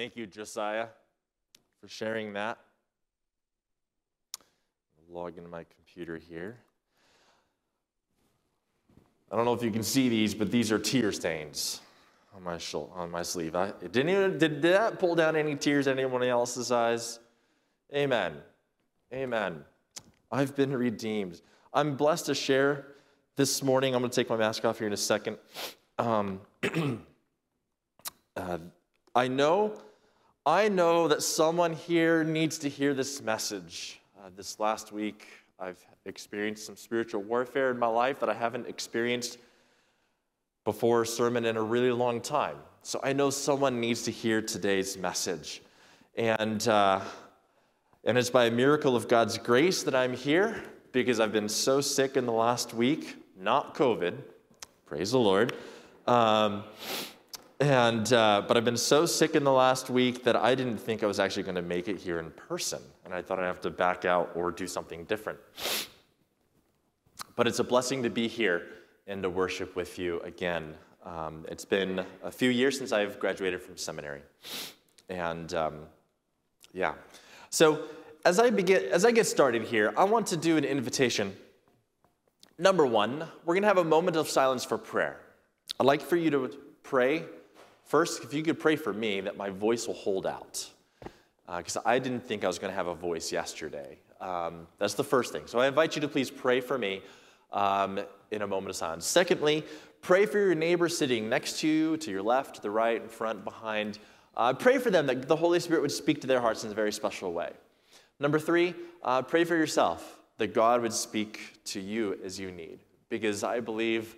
Thank you, Josiah, for sharing that. Log into my computer here. I don't know if you can see these, but these are tear stains on my shoulder, on my sleeve. I, didn't even, did, did that pull down any tears in anyone else's eyes? Amen. Amen. I've been redeemed. I'm blessed to share this morning. I'm going to take my mask off here in a second. Um, uh, I know, I know that someone here needs to hear this message. Uh, this last week, I've experienced some spiritual warfare in my life that I haven't experienced before a sermon in a really long time. So I know someone needs to hear today's message. And, uh, and it's by a miracle of God's grace that I'm here because I've been so sick in the last week, not COVID, praise the Lord. Um, and, uh, but I've been so sick in the last week that I didn't think I was actually going to make it here in person. And I thought I'd have to back out or do something different. But it's a blessing to be here and to worship with you again. Um, it's been a few years since I've graduated from seminary. And um, yeah. So as I, begin, as I get started here, I want to do an invitation. Number one, we're going to have a moment of silence for prayer. I'd like for you to pray. First, if you could pray for me that my voice will hold out. Because uh, I didn't think I was going to have a voice yesterday. Um, that's the first thing. So I invite you to please pray for me um, in a moment of silence. Secondly, pray for your neighbor sitting next to you, to your left, to the right, in front, behind. Uh, pray for them that the Holy Spirit would speak to their hearts in a very special way. Number three, uh, pray for yourself that God would speak to you as you need. Because I believe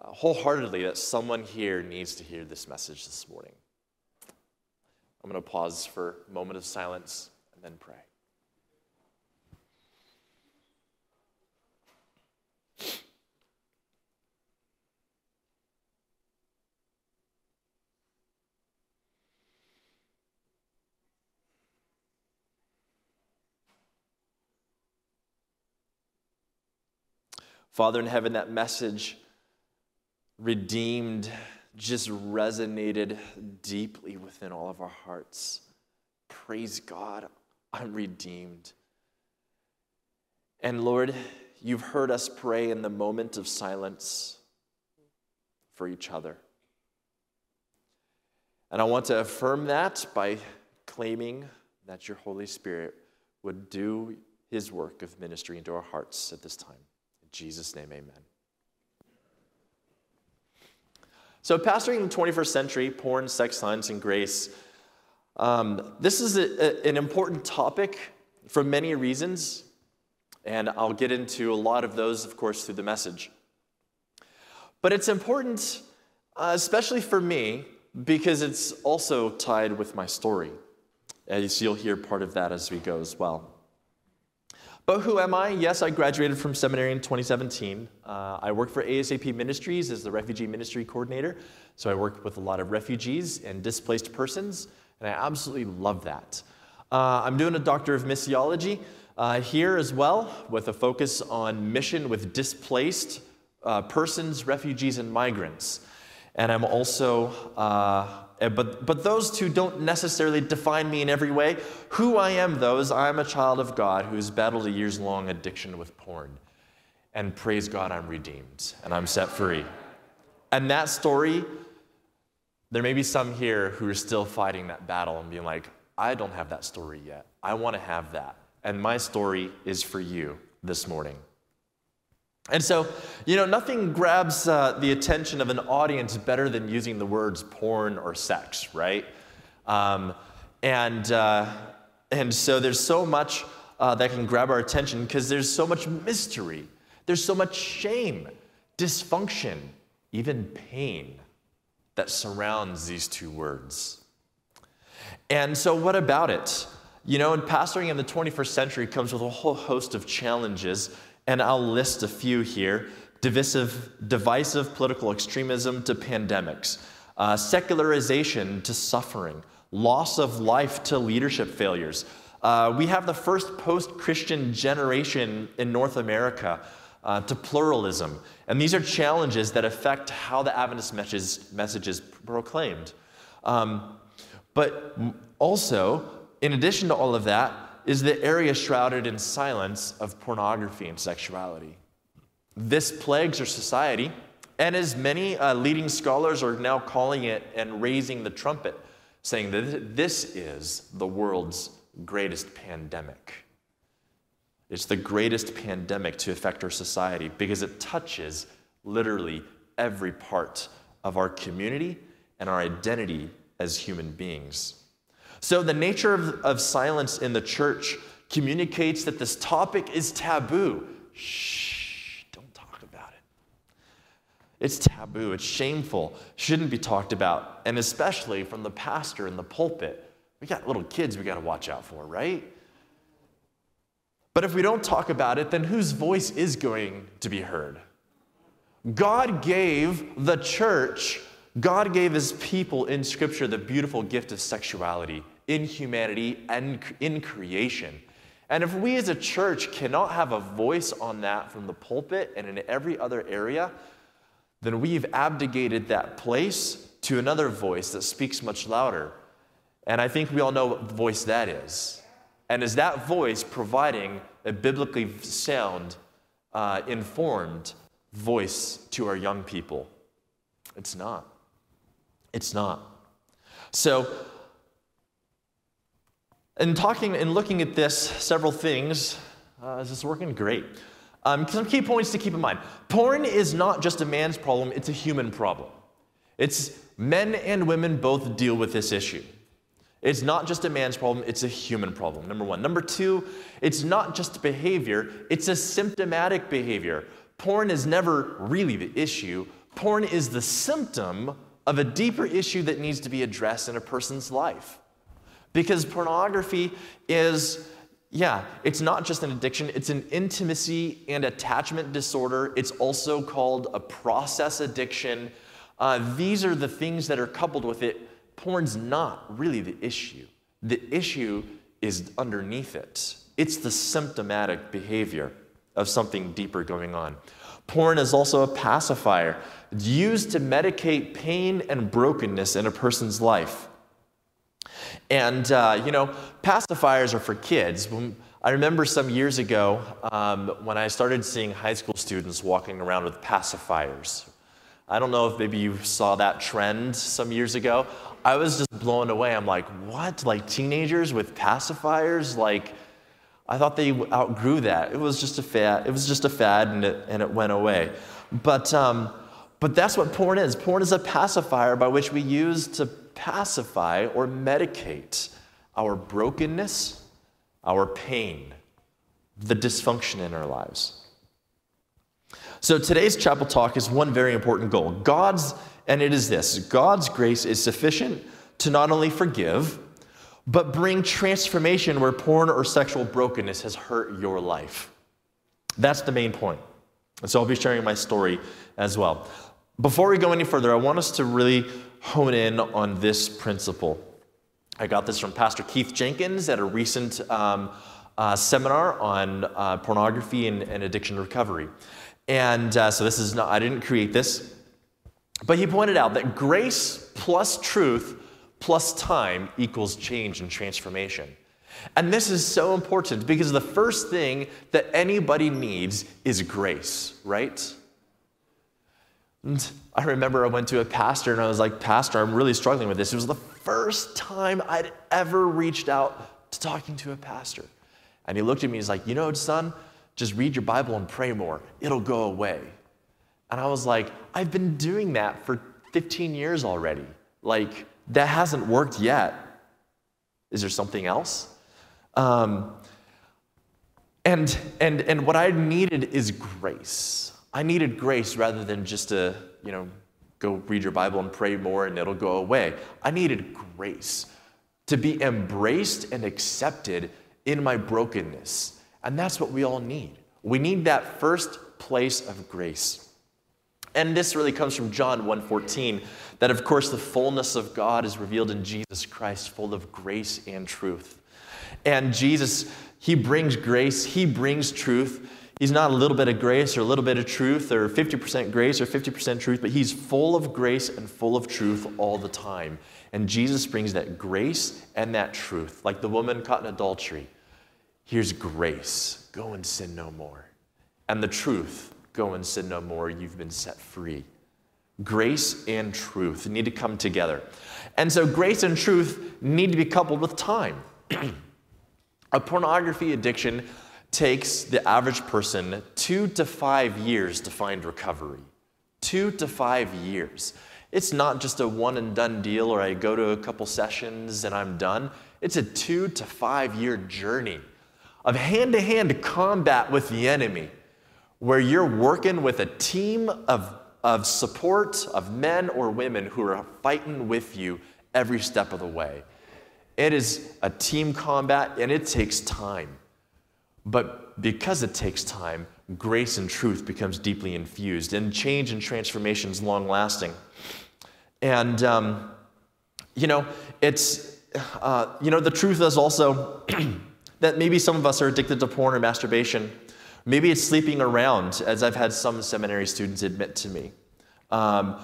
Uh, wholeheartedly that someone here needs to hear this message this morning. I'm going to pause for a moment of silence and then pray. Father in heaven, that message, redeemed, just resonated deeply within all of our hearts. Praise God, I'm redeemed. And Lord, you've heard us pray in the moment of silence for each other. And I want to affirm that by claiming that your Holy Spirit would do his work of ministry into our hearts at this time. In Jesus' name, amen. So, pastoring in the 21st century, porn, sex, science, and grace, um, this is a, a, an important topic for many reasons, and I'll get into a lot of those, of course, through the message. But it's important, uh, especially for me, because it's also tied with my story. As you'll hear part of that as we go as well. But who am I? Yes, I graduated from seminary in 2017. Uh, I work for ASAP Ministries as the refugee ministry coordinator. So I work with a lot of refugees and displaced persons, and I absolutely love that. Uh, I'm doing a Doctor of Missiology uh, here as well, with a focus on mission with displaced uh, persons, refugees, and migrants. And I'm also uh, Eh, but, but those two don't necessarily define me in every way. Who I am, though, is I'm a child of God who's battled a years long addiction with porn. And praise God, I'm redeemed and I'm set free. And that story, there may be some here who are still fighting that battle and being like, I don't have that story yet. I want to have that. And my story is for you this morning. And so, you know, nothing grabs uh, the attention of an audience better than using the words porn or sex, right? Um, and, uh, and so there's so much uh, that can grab our attention because there's so much mystery, there's so much shame, dysfunction, even pain that surrounds these two words. And so, what about it? You know, and pastoring in the 21st century comes with a whole host of challenges and I'll list a few here divisive, divisive political extremism to pandemics, uh, secularization to suffering, loss of life to leadership failures. Uh, we have the first post Christian generation in North America uh, to pluralism. And these are challenges that affect how the Adventist message, message is proclaimed. Um, But also, in addition to all of that, is the area shrouded in silence of pornography and sexuality. This plagues our society, and as many uh, leading scholars are now calling it and raising the trumpet, saying that this is the world's greatest pandemic. It's the greatest pandemic to affect our society because it touches literally every part of our community and our identity as human beings. So, the nature of, of silence in the church communicates that this topic is taboo. Shh, don't talk about it. It's taboo, it's shameful, shouldn't be talked about, and especially from the pastor in the pulpit. We got little kids we got to watch out for, right? But if we don't talk about it, then whose voice is going to be heard? God gave the church, God gave his people in Scripture the beautiful gift of sexuality in humanity and in creation. And if we as a church cannot have a voice on that from the pulpit and in every other area, then we've abdicated that place to another voice that speaks much louder. And I think we all know what voice that is. And is that voice providing a biblically sound, uh, informed voice to our young people? It's not. It's not. So, in talking and looking at this, several things, uh, is this working? Great. Um, some key points to keep in mind. Porn is not just a man's problem, it's a human problem. It's men and women both deal with this issue. It's not just a man's problem, it's a human problem, number one. Number two, it's not just behavior, it's a symptomatic behavior. Porn is never really the issue, porn is the symptom of a deeper issue that needs to be addressed in a person's life. Because pornography is, yeah, it's not just an addiction, it's an intimacy and attachment disorder. It's also called a process addiction. Uh, these are the things that are coupled with it porn's not really the issue. The issue is underneath it, it's the symptomatic behavior of something deeper going on. Porn is also a pacifier used to medicate pain and brokenness in a person's life. And, uh, you know, pacifiers are for kids. I remember some years ago um, when I started seeing high school students walking around with pacifiers. I don't know if maybe you saw that trend some years ago. I was just blown away. I'm like, what? Like teenagers with pacifiers? Like, I thought they outgrew that. It was just a fad. It was just a fad, and it, and it went away. But um, but that's what porn is. Porn is a pacifier by which we use to pacify or medicate our brokenness, our pain, the dysfunction in our lives. So today's chapel talk is one very important goal. God's and it is this God's grace is sufficient to not only forgive, but bring transformation where porn or sexual brokenness has hurt your life. That's the main point. And so I'll be sharing my story as well. Before we go any further, I want us to really hone in on this principle. I got this from Pastor Keith Jenkins at a recent um, uh, seminar on uh, pornography and, and, addiction recovery. And uh, so this is not, I didn't create this. But he pointed out that grace plus truth plus time equals change and transformation. And this is so important because the first thing that anybody needs is grace, right? And I remember I went to a pastor and I was like, Pastor, I'm really struggling with this. It was the first time I'd ever reached out to talking to a pastor. And he looked at me, and he's like, You know, son, just read your Bible and pray more, it'll go away. And I was like, I've been doing that for 15 years already. Like, that hasn't worked yet. Is there something else? Um, and, and, and what I needed is grace. I needed grace rather than just to, you know, go read your Bible and pray more and it'll go away. I needed grace to be embraced and accepted in my brokenness. And that's what we all need. We need that first place of grace. And this really comes from John 1:14 that of course the fullness of God is revealed in Jesus Christ full of grace and truth. And Jesus he brings grace, he brings truth He's not a little bit of grace or a little bit of truth or 50% grace or 50% truth, but he's full of grace and full of truth all the time. And Jesus brings that grace and that truth, like the woman caught in adultery. Here's grace go and sin no more. And the truth go and sin no more. You've been set free. Grace and truth need to come together. And so, grace and truth need to be coupled with time. a pornography addiction takes the average person two to five years to find recovery. Two to five years. It's not just a one and done deal or I go to a couple sessions and I'm done. It's a two to five year journey of hand to hand combat with the enemy where you're working with a team of, of support of men or women who are fighting with you every step of the way. It is a team combat and it takes time. But because it takes time, grace and truth becomes deeply infused, and change and transformation is long lasting. And, um, you know, it's, uh, you know, the truth is also that maybe some of us are addicted to porn or masturbation. Maybe it's sleeping around, as I've had some seminary students admit to me. Um,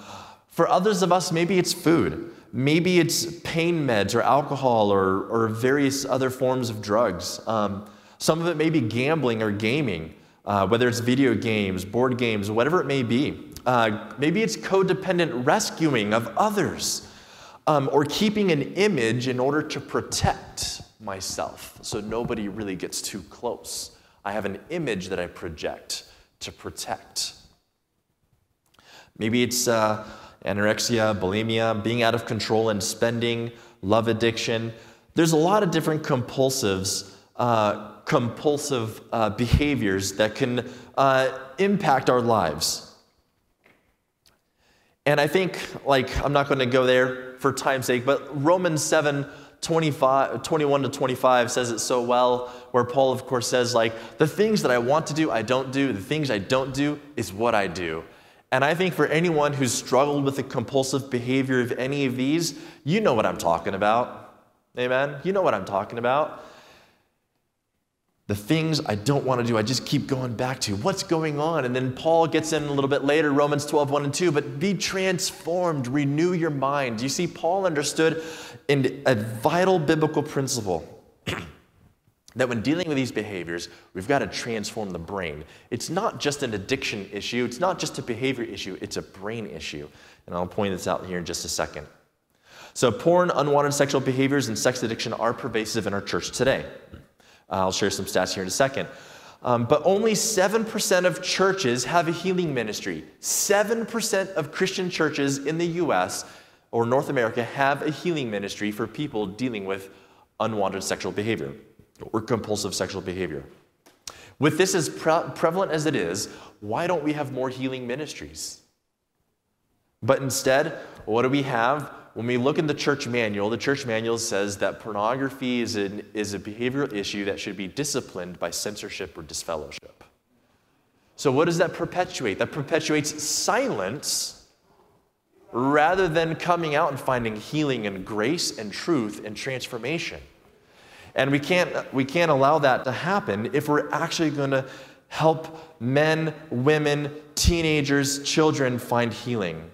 for others of us, maybe it's food. Maybe it's pain meds or alcohol or, or various other forms of drugs. Um, some of it may be gambling or gaming, uh, whether it's video games, board games, whatever it may be. Uh, maybe it's codependent rescuing of others um, or keeping an image in order to protect myself so nobody really gets too close. I have an image that I project to protect. Maybe it's uh, anorexia, bulimia, being out of control and spending, love addiction. There's a lot of different compulsives, uh, compulsive uh, behaviors that can uh, impact our lives. And I think, like, I'm not going to go there for time's sake, but Romans 7 25, 21 to 25 says it so well, where Paul, of course, says, like, the things that I want to do, I don't do. The things I don't do is what I do. And I think for anyone who's struggled with the compulsive behavior of any of these, you know what I'm talking about. Amen? You know what I'm talking about. The things I don't want to do, I just keep going back to. What's going on? And then Paul gets in a little bit later, Romans 12, 1 and 2, but be transformed, renew your mind. You see, Paul understood in a vital biblical principle that when dealing with these behaviors, we've got to transform the brain. It's not just an addiction issue, it's not just a behavior issue, it's a brain issue. And I'll point this out here in just a second. So, porn, unwanted sexual behaviors, and sex addiction are pervasive in our church today. I'll share some stats here in a second. Um, but only 7% of churches have a healing ministry. 7% of Christian churches in the US or North America have a healing ministry for people dealing with unwanted sexual behavior or compulsive sexual behavior. With this as pre- prevalent as it is, why don't we have more healing ministries? But instead, what do we have? When we look in the church manual, the church manual says that pornography is, an, is a behavioral issue that should be disciplined by censorship or disfellowship. So, what does that perpetuate? That perpetuates silence rather than coming out and finding healing and grace and truth and transformation. And we can't, we can't allow that to happen if we're actually going to help men, women, teenagers, children find healing.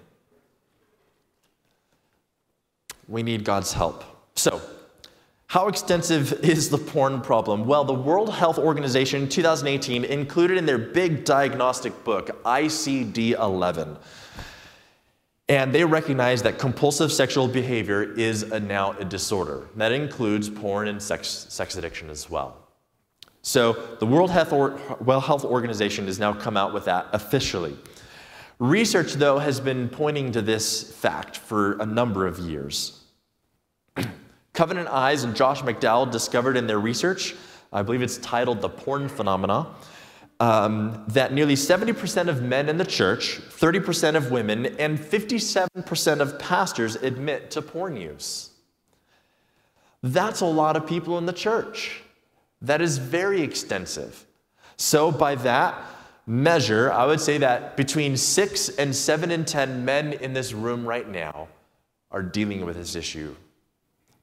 We need God's help. So, how extensive is the porn problem? Well, the World Health Organization 2018 included in their big diagnostic book, ICD 11. And they recognize that compulsive sexual behavior is a, now a disorder. That includes porn and sex, sex addiction as well. So the World Health, or, well Health Organization has now come out with that officially. Research, though, has been pointing to this fact for a number of years. Covenant Eyes and Josh McDowell discovered in their research, I believe it's titled The Porn Phenomena, um, that nearly 70% of men in the church, 30% of women, and 57% of pastors admit to porn use. That's a lot of people in the church. That is very extensive. So, by that measure, I would say that between six and seven in 10 men in this room right now are dealing with this issue.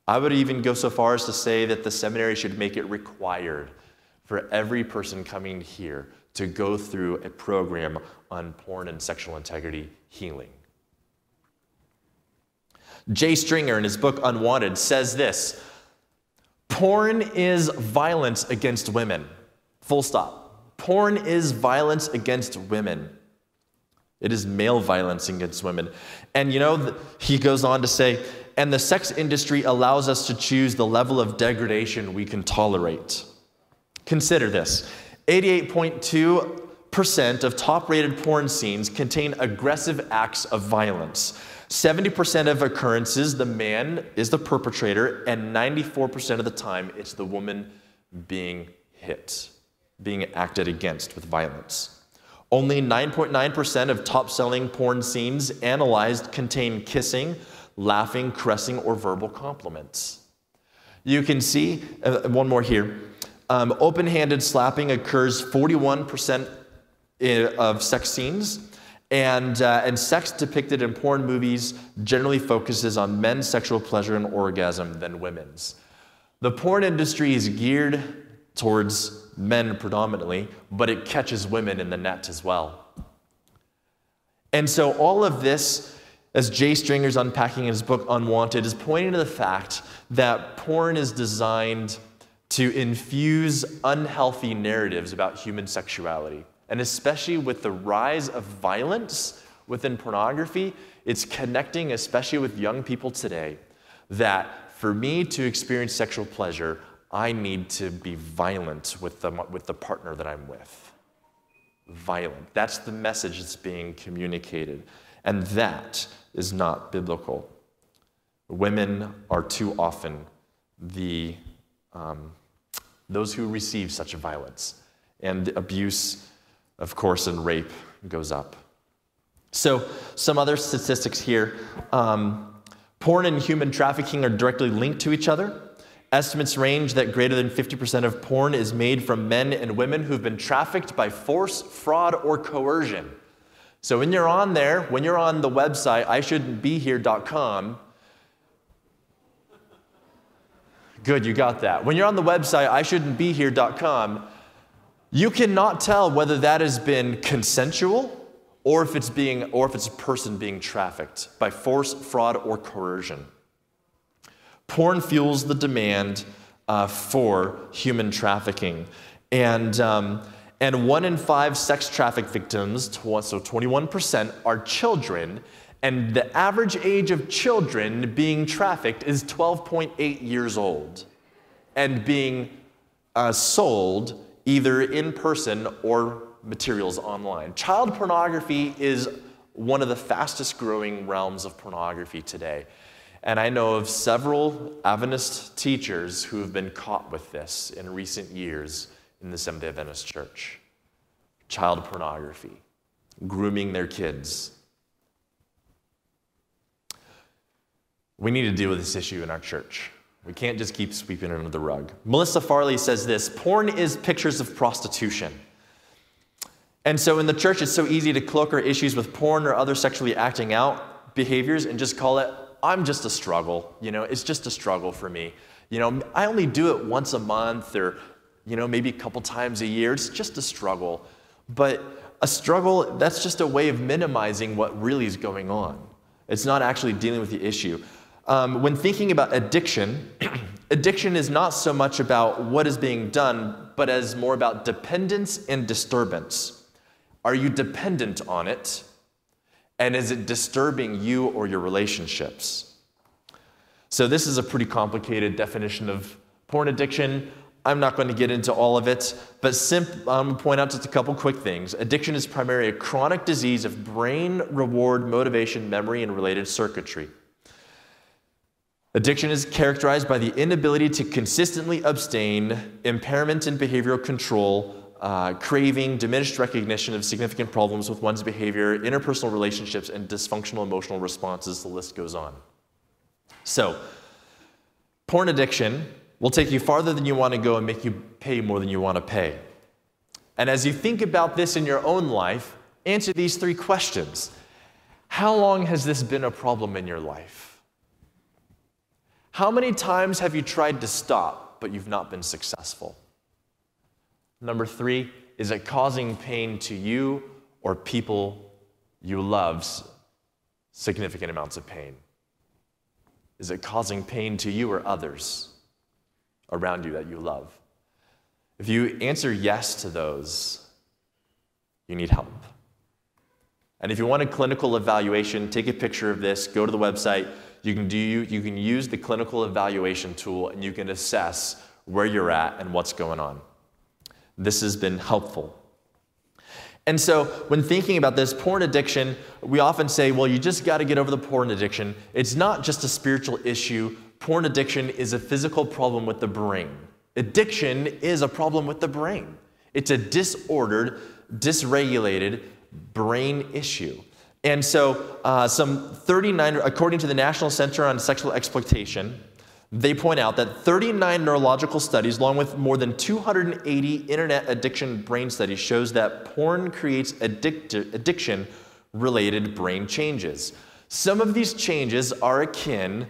I would even go so far as to say that the seminary should make it required for every person coming here to go through a program on porn and sexual integrity healing. Jay Stringer, in his book Unwanted, says this Porn is violence against women. Full stop. Porn is violence against women. It is male violence against women. And you know, he goes on to say, and the sex industry allows us to choose the level of degradation we can tolerate. Consider this 88.2% of top rated porn scenes contain aggressive acts of violence. 70% of occurrences, the man is the perpetrator, and 94% of the time, it's the woman being hit, being acted against with violence. Only 9.9% of top selling porn scenes analyzed contain kissing, laughing, caressing, or verbal compliments. You can see, uh, one more here. Um, Open handed slapping occurs 41% of sex scenes, and, uh, and sex depicted in porn movies generally focuses on men's sexual pleasure and orgasm than women's. The porn industry is geared towards men predominantly, but it catches women in the net as well. And so, all of this, as Jay Stringer's unpacking in his book Unwanted, is pointing to the fact that porn is designed to infuse unhealthy narratives about human sexuality. And especially with the rise of violence within pornography, it's connecting, especially with young people today, that for me to experience sexual pleasure, I need to be violent with the, with the partner that I'm with. Violent. That's the message that's being communicated. And that is not biblical. Women are too often the um, those who receive such violence. And abuse, of course, and rape goes up. So, some other statistics here. Um, porn and human trafficking are directly linked to each other. Estimates range that greater than 50% of porn is made from men and women who've been trafficked by force, fraud, or coercion. So when you're on there, when you're on the website, I shouldn't be here.com, Good, you got that. When you're on the website, I shouldn't be here.com, you cannot tell whether that has been consensual or if it's being or if it's a person being trafficked by force, fraud, or coercion. Porn fuels the demand uh, for human trafficking. And, um, and one in five sex traffic victims, so 21%, are children, and the average age of children being trafficked is 12.8 years old and being uh, sold either in person or materials online. Child pornography is one of the fastest growing realms of pornography today. And I know of several Adventist teachers who have been caught with this in recent years in the Seventh day Adventist Church. Child pornography, grooming their kids, We need to deal with this issue in our church. We can't just keep sweeping it under the rug. Melissa Farley says this porn is pictures of prostitution. And so in the church, it's so easy to cloak our issues with porn or other sexually acting out behaviors and just call it, I'm just a struggle. You know, it's just a struggle for me. You know, I only do it once a month or, you know, maybe a couple times a year. It's just a struggle. But a struggle, that's just a way of minimizing what really is going on. It's not actually dealing with the issue. Um, when thinking about addiction, addiction is not so much about what is being done, but as more about dependence and disturbance. Are you dependent on it? And is it disturbing you or your relationships? So, this is a pretty complicated definition of porn addiction. I'm not going to get into all of it, but simp- I'm going to point out just a couple quick things. Addiction is primarily a chronic disease of brain, reward, motivation, memory, and related circuitry. Addiction is characterized by the inability to consistently abstain, impairment in behavioral control, uh, craving, diminished recognition of significant problems with one's behavior, interpersonal relationships, and dysfunctional emotional responses. The list goes on. So, porn addiction will take you farther than you want to go and make you pay more than you want to pay. And as you think about this in your own life, answer these three questions How long has this been a problem in your life? How many times have you tried to stop, but you've not been successful? Number three, is it causing pain to you or people you love significant amounts of pain? Is it causing pain to you or others around you that you love? If you answer yes to those, you need help. And if you want a clinical evaluation, take a picture of this, go to the website. You can, do, you can use the clinical evaluation tool and you can assess where you're at and what's going on. This has been helpful. And so, when thinking about this, porn addiction, we often say, well, you just got to get over the porn addiction. It's not just a spiritual issue. Porn addiction is a physical problem with the brain. Addiction is a problem with the brain, it's a disordered, dysregulated brain issue. And so, uh, some 39, according to the National Center on Sexual Exploitation, they point out that 39 neurological studies, along with more than 280 internet addiction brain studies, shows that porn creates addict- addiction related brain changes. Some of these changes are akin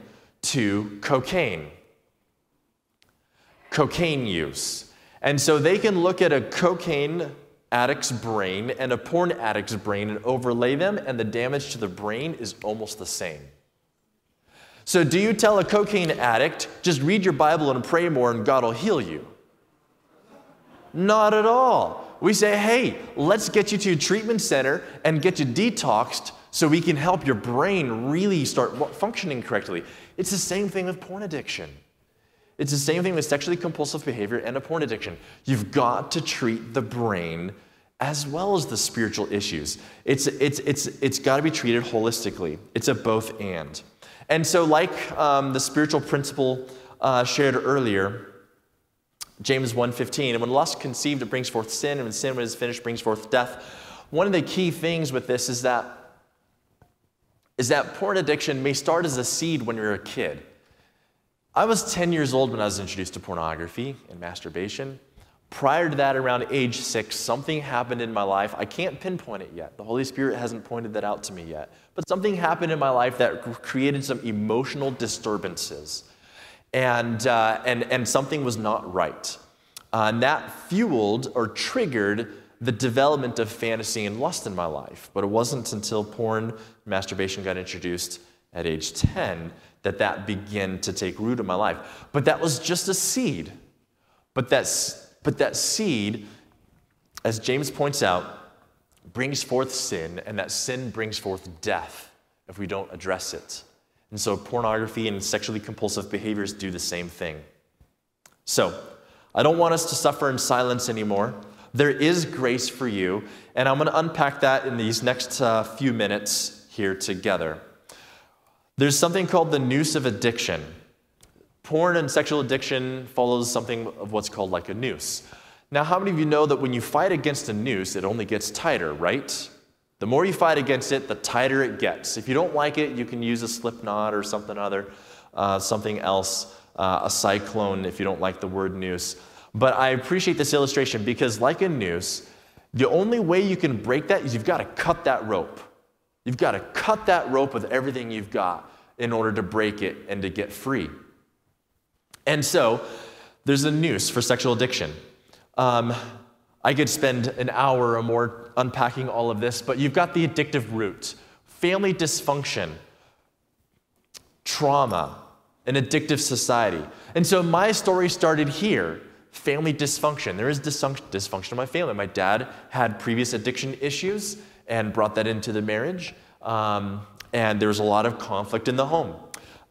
to cocaine, cocaine use. And so they can look at a cocaine addict's brain and a porn addict's brain and overlay them, and the damage to the brain is almost the same. So, do you tell a cocaine addict, just read your Bible and pray more and God will heal you? Not at all. We say, hey, let's get you to a treatment center and get you detoxed so we can help your brain really start functioning correctly. It's the same thing with porn addiction. It's the same thing with sexually compulsive behavior and a porn addiction. You've got to treat the brain as well as the spiritual issues. It's, it's, it's, it's got to be treated holistically. It's a both and. And so, like um, the spiritual principle uh, shared earlier, James 1:15, and when lust conceived, it brings forth sin, and when sin, when it is finished, brings forth death. One of the key things with this is that is that porn addiction may start as a seed when you're a kid. I was 10 years old when I was introduced to pornography and masturbation. Prior to that, around age six, something happened in my life. I can't pinpoint it yet. The Holy Spirit hasn't pointed that out to me yet. But something happened in my life that created some emotional disturbances. And, uh, and, and something was not right. Uh, and that fueled or triggered the development of fantasy and lust in my life. But it wasn't until porn, masturbation got introduced at age 10 that that began to take root in my life. But that was just a seed. But that's but that seed, as James points out, brings forth sin, and that sin brings forth death if we don't address it. And so pornography and sexually compulsive behaviors do the same thing. So, I don't want us to suffer in silence anymore. There is grace for you, and I'm going to unpack that in these next uh, few minutes here together. There's something called the noose of addiction. Porn and sexual addiction follows something of what's called like a noose. Now, how many of you know that when you fight against a noose, it only gets tighter, right? The more you fight against it, the tighter it gets. If you don't like it, you can use a slip knot or something other, uh, something else, uh, a cyclone if you don't like the word noose. But I appreciate this illustration because, like a noose, the only way you can break that is you've got to cut that rope. You've got to cut that rope with everything you've got in order to break it and to get free. And so there's a noose for sexual addiction. Um, I could spend an hour or more unpacking all of this, but you've got the addictive root family dysfunction, trauma, an addictive society. And so my story started here family dysfunction. There is dysfunction in my family. My dad had previous addiction issues and brought that into the marriage. Um, and there was a lot of conflict in the home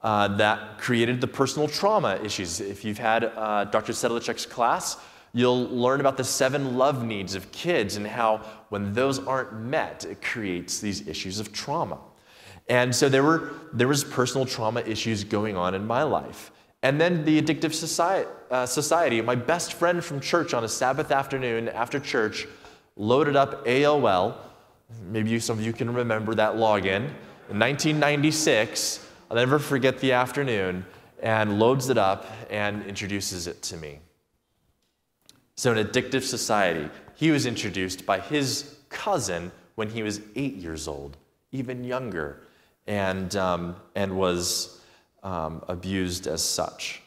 uh, that created the personal trauma issues. If you've had uh, Dr. Sedlacek's class, you'll learn about the seven love needs of kids and how when those aren't met, it creates these issues of trauma. And so there were there was personal trauma issues going on in my life. And then the addictive society, uh, society. My best friend from church on a Sabbath afternoon after church loaded up AOL. Maybe some of you can remember that login. In 1996, I'll never forget the afternoon, and loads it up and introduces it to me. So, an addictive society, he was introduced by his cousin when he was eight years old, even younger, and, um, and was um, abused as such.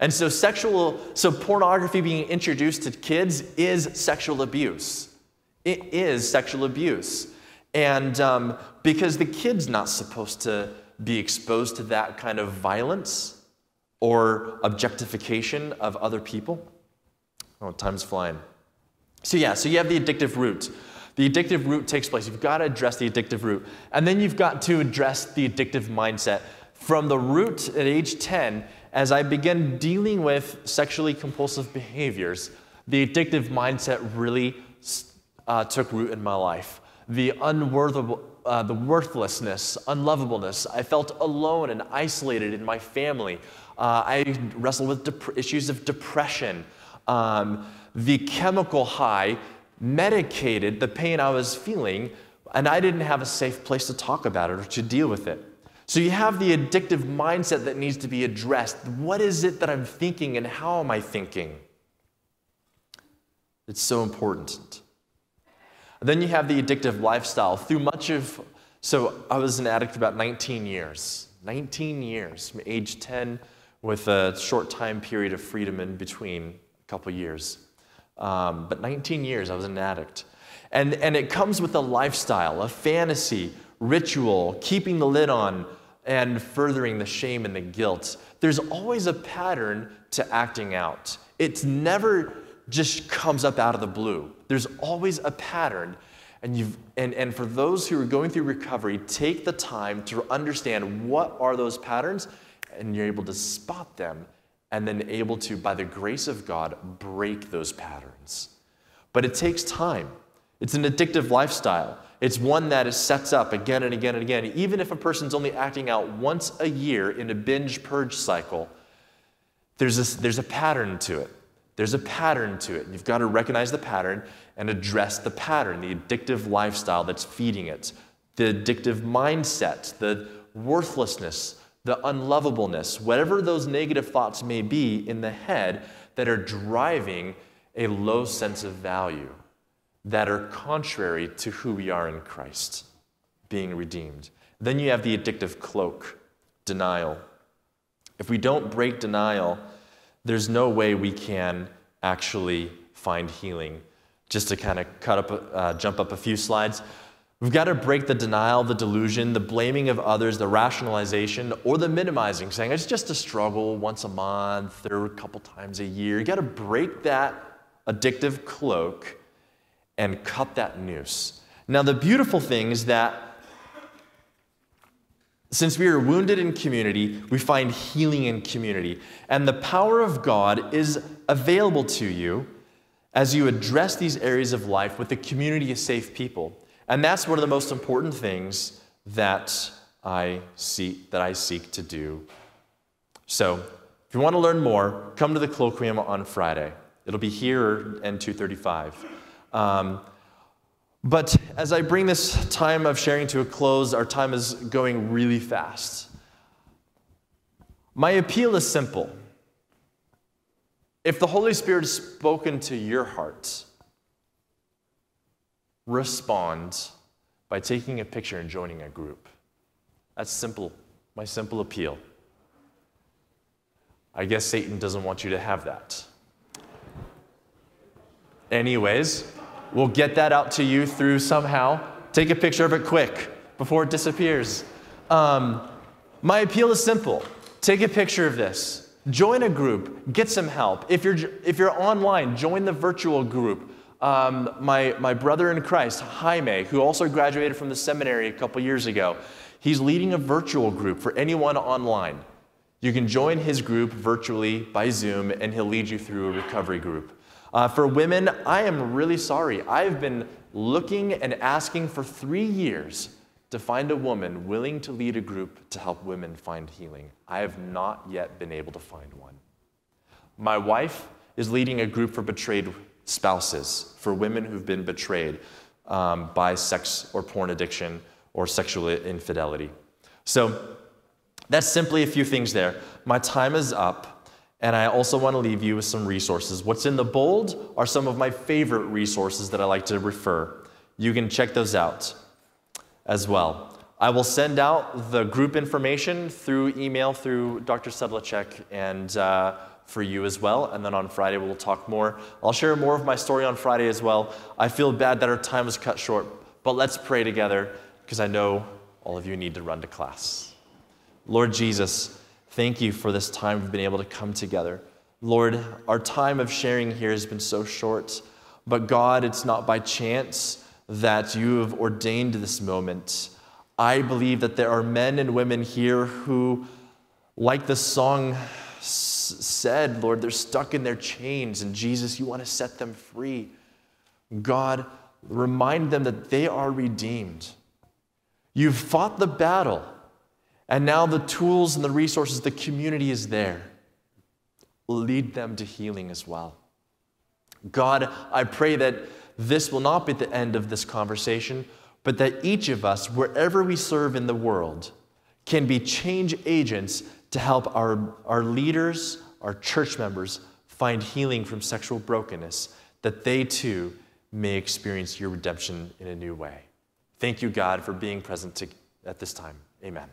And so sexual, so pornography being introduced to kids is sexual abuse. It is sexual abuse. And um, because the kid's not supposed to be exposed to that kind of violence or objectification of other people. Oh, time's flying. So, yeah, so you have the addictive root. The addictive root takes place. You've got to address the addictive root. And then you've got to address the addictive mindset. From the root at age 10, as I began dealing with sexually compulsive behaviors, the addictive mindset really uh, took root in my life. The unworthable, uh, the worthlessness, unlovableness. I felt alone and isolated in my family. Uh, I wrestled with issues of depression. Um, the chemical high medicated the pain I was feeling, and I didn't have a safe place to talk about it or to deal with it. So you have the addictive mindset that needs to be addressed. What is it that I'm thinking and how am I thinking? It's so important. Then you have the addictive lifestyle. Through much of, so I was an addict about 19 years. 19 years, from age 10, with a short time period of freedom in between, a couple years. Um, but 19 years, I was an addict. And, and it comes with a lifestyle, a fantasy, ritual, keeping the lid on, and furthering the shame and the guilt. There's always a pattern to acting out. It's never just comes up out of the blue. There's always a pattern. And, you've, and, and for those who are going through recovery, take the time to understand what are those patterns, and you're able to spot them and then able to, by the grace of God, break those patterns. But it takes time. It's an addictive lifestyle. It's one that is sets up again and again and again. Even if a person's only acting out once a year in a binge purge cycle, there's a, there's a pattern to it. There's a pattern to it. You've got to recognize the pattern and address the pattern, the addictive lifestyle that's feeding it, the addictive mindset, the worthlessness, the unlovableness, whatever those negative thoughts may be in the head that are driving a low sense of value, that are contrary to who we are in Christ, being redeemed. Then you have the addictive cloak, denial. If we don't break denial, there's no way we can actually find healing. Just to kind of cut up, uh, jump up a few slides, we've got to break the denial, the delusion, the blaming of others, the rationalization, or the minimizing, saying it's just a struggle once a month or a couple times a year. You got to break that addictive cloak and cut that noose. Now, the beautiful thing is that since we are wounded in community, we find healing in community. And the power of God is available to you as you address these areas of life with a community of safe people. And that's one of the most important things that I seek, that I seek to do. So, if you want to learn more, come to the colloquium on Friday. It'll be here in 235. Um, but as I bring this time of sharing to a close, our time is going really fast. My appeal is simple. If the Holy Spirit has spoken to your heart, respond by taking a picture and joining a group. That's simple, my simple appeal. I guess Satan doesn't want you to have that. Anyways, We'll get that out to you through somehow. Take a picture of it quick before it disappears. Um, my appeal is simple take a picture of this, join a group, get some help. If you're, if you're online, join the virtual group. Um, my, my brother in Christ, Jaime, who also graduated from the seminary a couple years ago, he's leading a virtual group for anyone online. You can join his group virtually by Zoom, and he'll lead you through a recovery group. Uh, for women, I am really sorry. I've been looking and asking for three years to find a woman willing to lead a group to help women find healing. I have not yet been able to find one. My wife is leading a group for betrayed spouses, for women who've been betrayed um, by sex or porn addiction or sexual infidelity. So that's simply a few things there. My time is up. And I also want to leave you with some resources. What's in the bold are some of my favorite resources that I like to refer. You can check those out as well. I will send out the group information through email through Dr. Sedlacek and uh, for you as well. And then on Friday, we'll talk more. I'll share more of my story on Friday as well. I feel bad that our time was cut short, but let's pray together because I know all of you need to run to class. Lord Jesus, thank you for this time we've been able to come together. Lord, our time of sharing here has been so short, but God, it's not by chance that you have ordained this moment. I believe that there are men and women here who, like the song said, Lord, they're stuck in their chains, and Jesus, you want to set them free. God, remind them that they are redeemed. You've fought the battle, and now the tools and the resources, the community is there. Lead them to healing as well. God, I pray that this will not be the end of this conversation, but that each of us, wherever we serve in the world, can be change agents to help our, our leaders, our church members, find healing from sexual brokenness, that they too may experience your redemption in a new way. Thank you, God, for being present to, at this time. Amen.